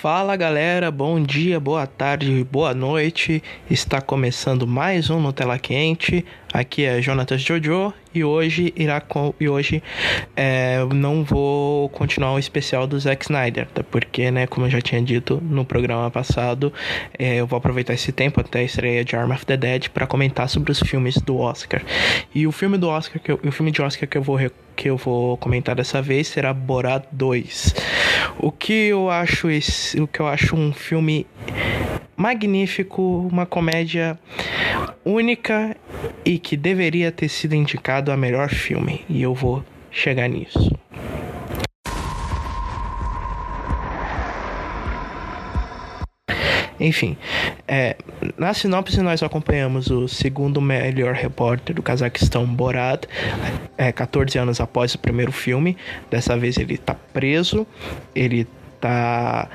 Fala galera, bom dia, boa tarde, boa noite. Está começando mais um Nutella Quente. Aqui é Jonatas Jojo e hoje irá e hoje é, não vou continuar o especial do Zack Snyder, tá? porque, né, como eu já tinha dito no programa passado, é, eu vou aproveitar esse tempo até a estreia de Arm of the Dead para comentar sobre os filmes do Oscar. E o filme do Oscar, que eu, o filme de Oscar que eu vou que eu vou comentar dessa vez será Borat 2. O que eu acho esse, o que eu acho um filme magnífico, uma comédia única e que deveria ter sido indicado a melhor filme. E eu vou chegar nisso. Enfim, é, na sinopse nós acompanhamos o segundo melhor repórter do Cazaquistão, Borat, é, 14 anos após o primeiro filme. Dessa vez ele está preso, ele está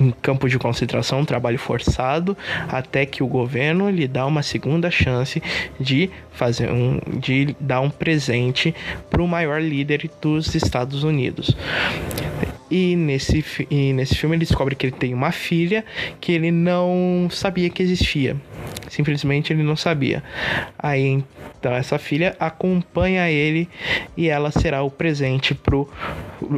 em campo de concentração, trabalho forçado, até que o governo lhe dá uma segunda chance de fazer um, de dar um presente para o maior líder dos Estados Unidos. E nesse, e nesse filme ele descobre que ele tem uma filha que ele não sabia que existia. Simplesmente ele não sabia. Aí então essa filha acompanha ele e ela será o presente pro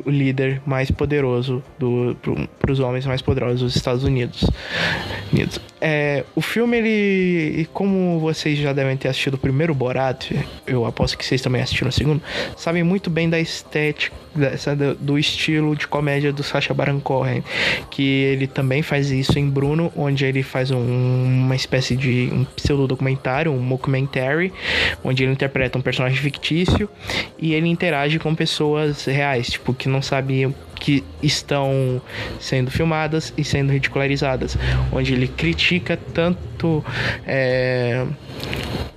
líder mais poderoso do para os homens mais poderosos dos Estados Unidos. É, o filme ele, como vocês já devem ter assistido o primeiro Borat, eu aposto que vocês também assistiram o segundo, sabem muito bem da estética, dessa, do estilo de comédia do Sacha Baron Cohen, que ele também faz isso em Bruno, onde ele faz um, uma espécie de um pseudo documentário, um mockumentary, onde ele interpreta um personagem fictício e ele interage com pessoas reais, tipo que não sabiam que estão sendo filmadas e sendo ridicularizadas, onde ele critica tanto é,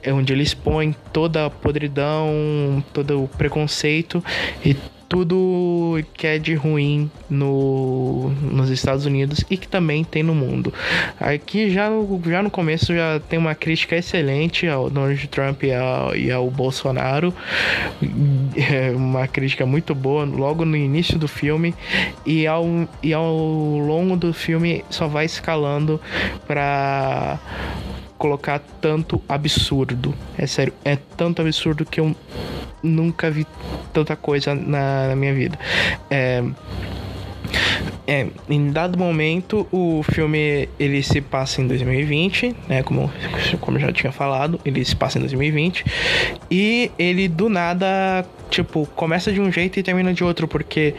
onde ele expõe toda a podridão, todo o preconceito e tudo que é de ruim no, nos Estados Unidos e que também tem no mundo. Aqui já, já no começo já tem uma crítica excelente ao Donald Trump e ao, e ao Bolsonaro, é uma crítica muito boa logo no início do filme e ao, e ao longo do filme só vai escalando para colocar tanto absurdo. É sério, é tanto absurdo que eu nunca vi tanta coisa na, na minha vida. É, é, em dado momento, o filme ele se passa em 2020, né? Como, como já tinha falado, ele se passa em 2020 e ele do nada tipo, começa de um jeito e termina de outro, porque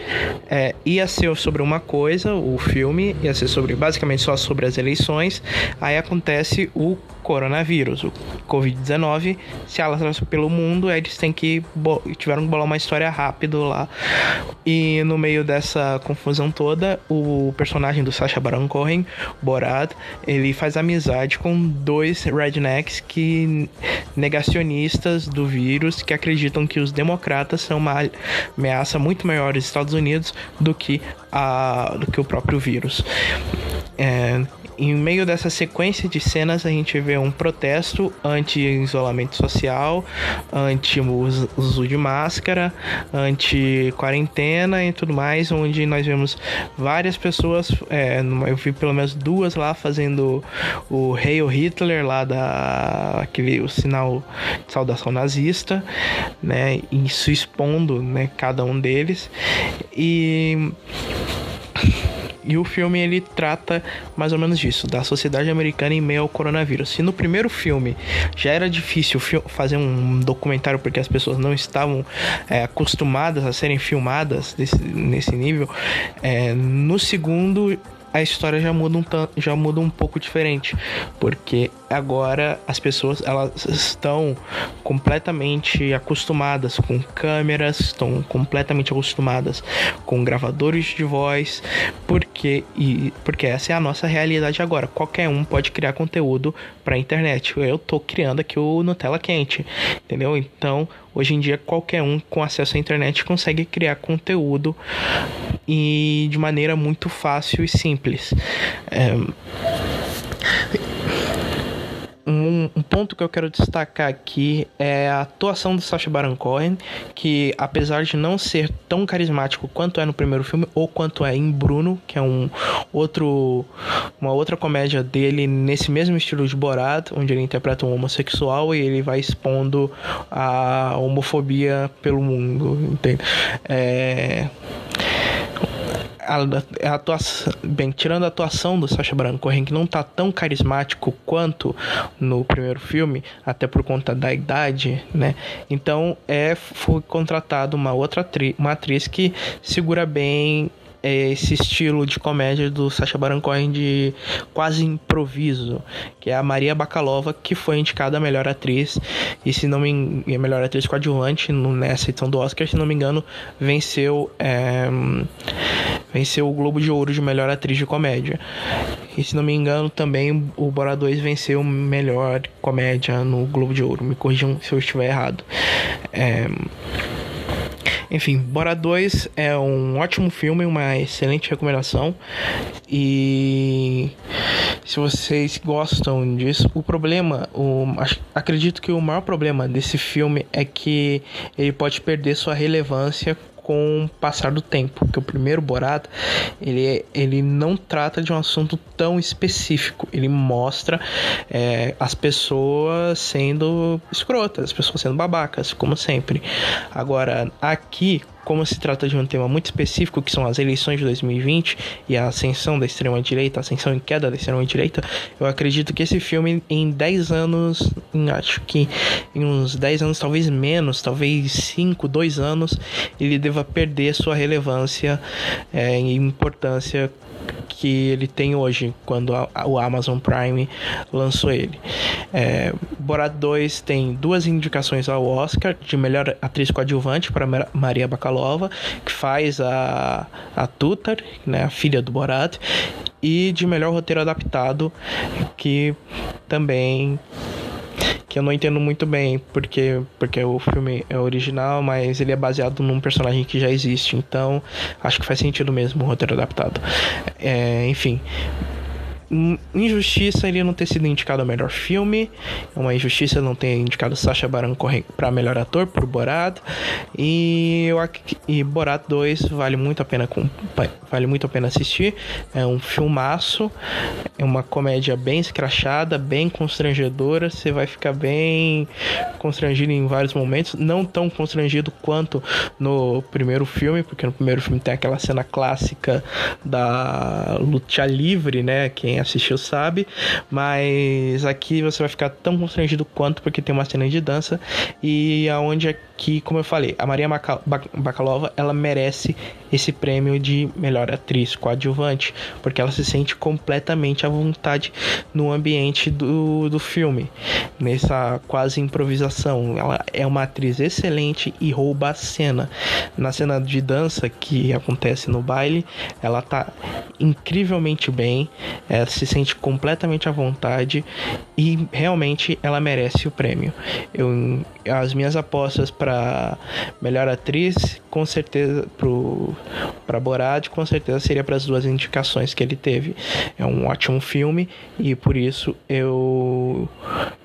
é, ia ser sobre uma coisa, o filme ia ser sobre basicamente só sobre as eleições, aí acontece o coronavírus, o Covid-19, se alastra pelo mundo, eles têm que tiveram que bolar uma história rápido lá. E no meio dessa confusão toda, o personagem do Sacha Baron Cohen, Borat, ele faz amizade com dois rednecks que negacionistas do vírus que acreditam que os democratas são uma ameaça muito maior aos Estados Unidos do que, a, do que o próprio vírus. É, em meio dessa sequência de cenas, a gente vê um protesto anti-isolamento social, anti-uso de máscara, anti-quarentena e tudo mais, onde nós vemos várias pessoas, é, eu vi pelo menos duas lá fazendo o Hail Hitler lá da aquele o sinal de saudação nazista, né? Isso expondo, né, cada um deles e e o filme ele trata mais ou menos disso, da sociedade americana em meio ao coronavírus. Se no primeiro filme já era difícil fazer um documentário porque as pessoas não estavam é, acostumadas a serem filmadas desse, nesse nível, é, no segundo a história já muda um já muda um pouco diferente, porque agora as pessoas elas estão completamente acostumadas com câmeras, estão completamente acostumadas com gravadores de voz, porque e porque essa é a nossa realidade agora. Qualquer um pode criar conteúdo para internet. Eu tô criando aqui o Nutella quente, entendeu? Então, hoje em dia qualquer um com acesso à internet consegue criar conteúdo e de maneira muito fácil e simples. É... Um, ponto que eu quero destacar aqui é a atuação do Sacha Baron Cohen, que apesar de não ser tão carismático quanto é no primeiro filme ou quanto é em Bruno, que é um outro uma outra comédia dele nesse mesmo estilo de Borat, onde ele interpreta um homossexual e ele vai expondo a homofobia pelo mundo, entende? É a, a atuação, bem, tirando a atuação do Sacha Baron Cohen, que não tá tão carismático quanto no primeiro filme, até por conta da idade, né? Então, é foi contratado uma outra atriz, uma atriz que segura bem esse estilo de comédia do Sacha Baron Cohen de quase improviso, que é a Maria Bakalova, que foi indicada a melhor atriz e se não me a melhor atriz coadjuvante nessa edição do Oscar, se não me engano, venceu é, venceu o Globo de Ouro de melhor atriz de comédia. E se não me engano, também o Bora 2 venceu melhor comédia no Globo de Ouro. Me corrijam se eu estiver errado. É, enfim, Bora 2 é um ótimo filme, uma excelente recomendação. E se vocês gostam disso, o problema, o, acredito que o maior problema desse filme é que ele pode perder sua relevância com o passar do tempo, porque o primeiro Borat ele, ele não trata de um assunto tão específico, ele mostra é, as pessoas sendo escrotas, as pessoas sendo babacas, como sempre. Agora, aqui, como se trata de um tema muito específico, que são as eleições de 2020 e a ascensão da extrema-direita, a ascensão e queda da extrema-direita, eu acredito que esse filme, em 10 anos, em, acho que em uns 10 anos, talvez menos, talvez 5, 2 anos, ele deva perder sua relevância é, e importância que ele tem hoje, quando a, a, o Amazon Prime lançou ele. É, Borat 2 tem duas indicações ao Oscar de melhor atriz coadjuvante para Maria Bakalova, que faz a, a Tutar, né, a filha do Borat, e de melhor roteiro adaptado, que também que eu não entendo muito bem porque porque o filme é original, mas ele é baseado num personagem que já existe, então acho que faz sentido mesmo o roteiro adaptado. É, enfim, injustiça ele não ter sido indicado ao melhor filme, é uma injustiça não ter indicado Sacha Baron Cohen para melhor ator por Borat. E eu e Borat 2 vale muito a pena vale muito a pena assistir, é um filmaço, é uma comédia bem escrachada, bem constrangedora, você vai ficar bem constrangido em vários momentos, não tão constrangido quanto no primeiro filme, porque no primeiro filme tem aquela cena clássica da luta livre, né, quem assistiu sabe, mas aqui você vai ficar tão constrangido quanto porque tem uma cena de dança e aonde aqui, como eu falei, a Maria Bakalova, ela merece esse prêmio de melhor atriz coadjuvante, porque ela se sente completamente à vontade no ambiente do, do filme, nessa quase improvisação. Ela é uma atriz excelente e rouba a cena. Na cena de dança que acontece no baile, ela tá incrivelmente bem, ela se sente completamente à vontade e realmente ela merece o prêmio. Eu, as minhas apostas para melhor atriz, com certeza, para Borat, com certeza seria para as duas indicações que ele teve. É um ótimo filme e por isso eu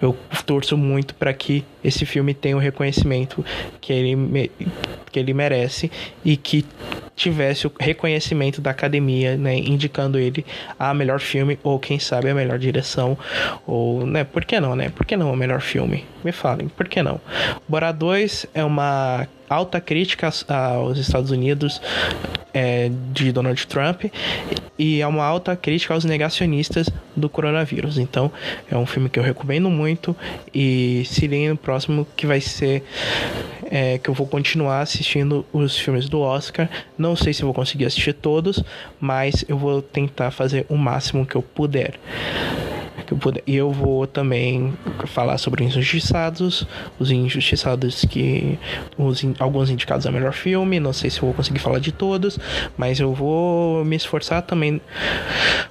eu torço muito para que esse filme tenha o reconhecimento que ele que ele merece e que tivesse o reconhecimento da academia, né, indicando ele a melhor filme ou quem sabe a melhor direção ou, né, por que não, né? Por que não o melhor filme? Me falem, por que não? Bora 2 é uma alta crítica aos Estados Unidos é, de Donald Trump e é uma alta crítica aos negacionistas do coronavírus. Então é um filme que eu recomendo muito e se ligue no próximo que vai ser é, que eu vou continuar assistindo os filmes do Oscar. Não sei se vou conseguir assistir todos, mas eu vou tentar fazer o máximo que eu puder que eu puder. E eu vou também falar sobre Injustiçados, os Injustiçados que. Os, alguns indicados a melhor filme. Não sei se eu vou conseguir falar de todos, mas eu vou me esforçar também.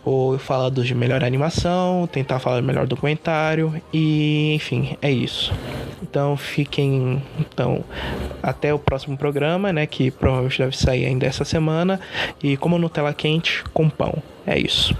Ou falar dos de melhor animação, tentar falar melhor documentário. E enfim, é isso. Então fiquem. Então, até o próximo programa, né? Que provavelmente deve sair ainda essa semana. E como Nutella quente com pão. É isso.